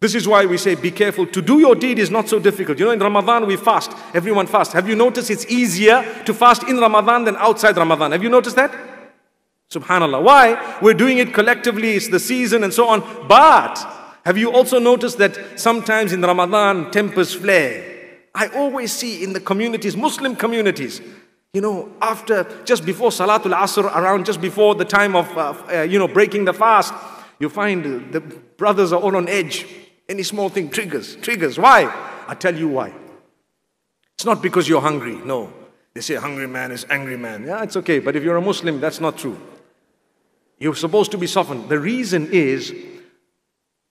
This is why we say be careful. To do your deed is not so difficult. You know, in Ramadan we fast. Everyone fasts. Have you noticed it's easier to fast in Ramadan than outside Ramadan? Have you noticed that? Subhanallah. Why? We're doing it collectively, it's the season and so on. But have you also noticed that sometimes in Ramadan tempers flare? I always see in the communities, Muslim communities, you know, after, just before Salatul Asr, around just before the time of, uh, uh, you know, breaking the fast, you find the brothers are all on edge. Any small thing triggers, triggers. Why? I tell you why. It's not because you're hungry, no. They say hungry man is angry man. Yeah, it's okay, but if you're a Muslim, that's not true. You're supposed to be softened. The reason is,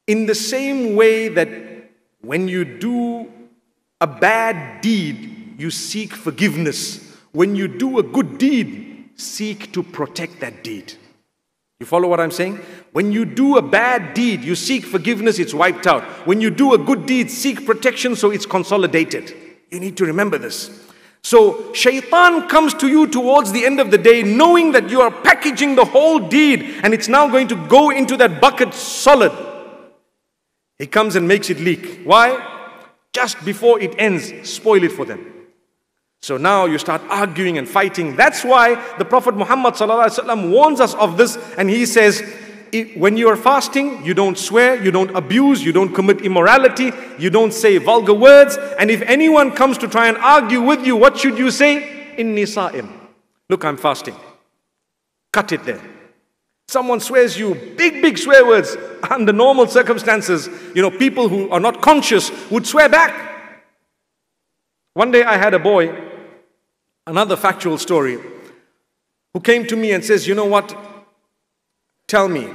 in the same way that when you do a bad deed, you seek forgiveness when you do a good deed, seek to protect that deed. You follow what I'm saying? When you do a bad deed, you seek forgiveness, it's wiped out. When you do a good deed, seek protection so it's consolidated. You need to remember this. So, shaitan comes to you towards the end of the day knowing that you are packaging the whole deed and it's now going to go into that bucket solid. He comes and makes it leak. Why? Just before it ends, spoil it for them. So now you start arguing and fighting. That's why the Prophet Muhammad warns us of this and he says, when you are fasting, you don't swear, you don't abuse, you don't commit immorality, you don't say vulgar words. And if anyone comes to try and argue with you, what should you say? Inni sa'im. Look, I'm fasting. Cut it there. Someone swears you big, big swear words under normal circumstances. You know, people who are not conscious would swear back. One day I had a boy another factual story, who came to me and says, You know what? Tell me.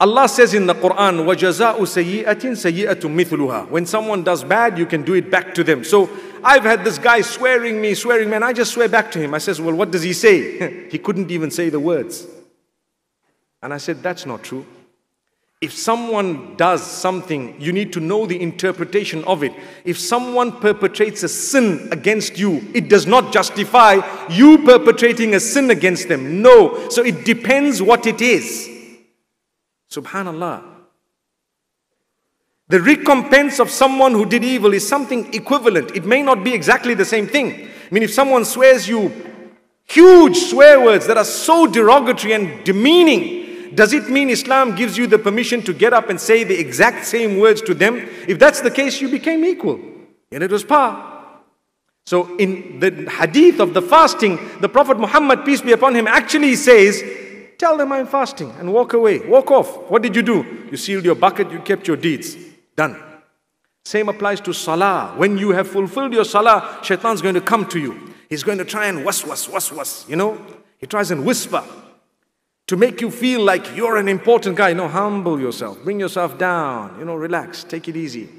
Allah says in the Quran, وَجَزَاءُ سَيِّئَةٍ سَيِّئَةٌ مِثْلُهَا When someone does bad, you can do it back to them. So I've had this guy swearing me, swearing me, and I just swear back to him. I says, well, what does he say? he couldn't even say the words. And I said, that's not true. If someone does something, you need to know the interpretation of it. If someone perpetrates a sin against you, it does not justify you perpetrating a sin against them. No. So it depends what it is. Subhanallah. The recompense of someone who did evil is something equivalent. It may not be exactly the same thing. I mean, if someone swears you huge swear words that are so derogatory and demeaning, does it mean Islam gives you the permission to get up and say the exact same words to them? If that's the case, you became equal. And it was par. So in the hadith of the fasting, the Prophet Muhammad, peace be upon him, actually says, Tell them I'm fasting and walk away. Walk off. What did you do? You sealed your bucket, you kept your deeds. Done. Same applies to salah. When you have fulfilled your salah, shaitan's going to come to you. He's going to try and was was was was. You know? He tries and whisper to make you feel like you're an important guy. No, humble yourself, bring yourself down, you know, relax, take it easy.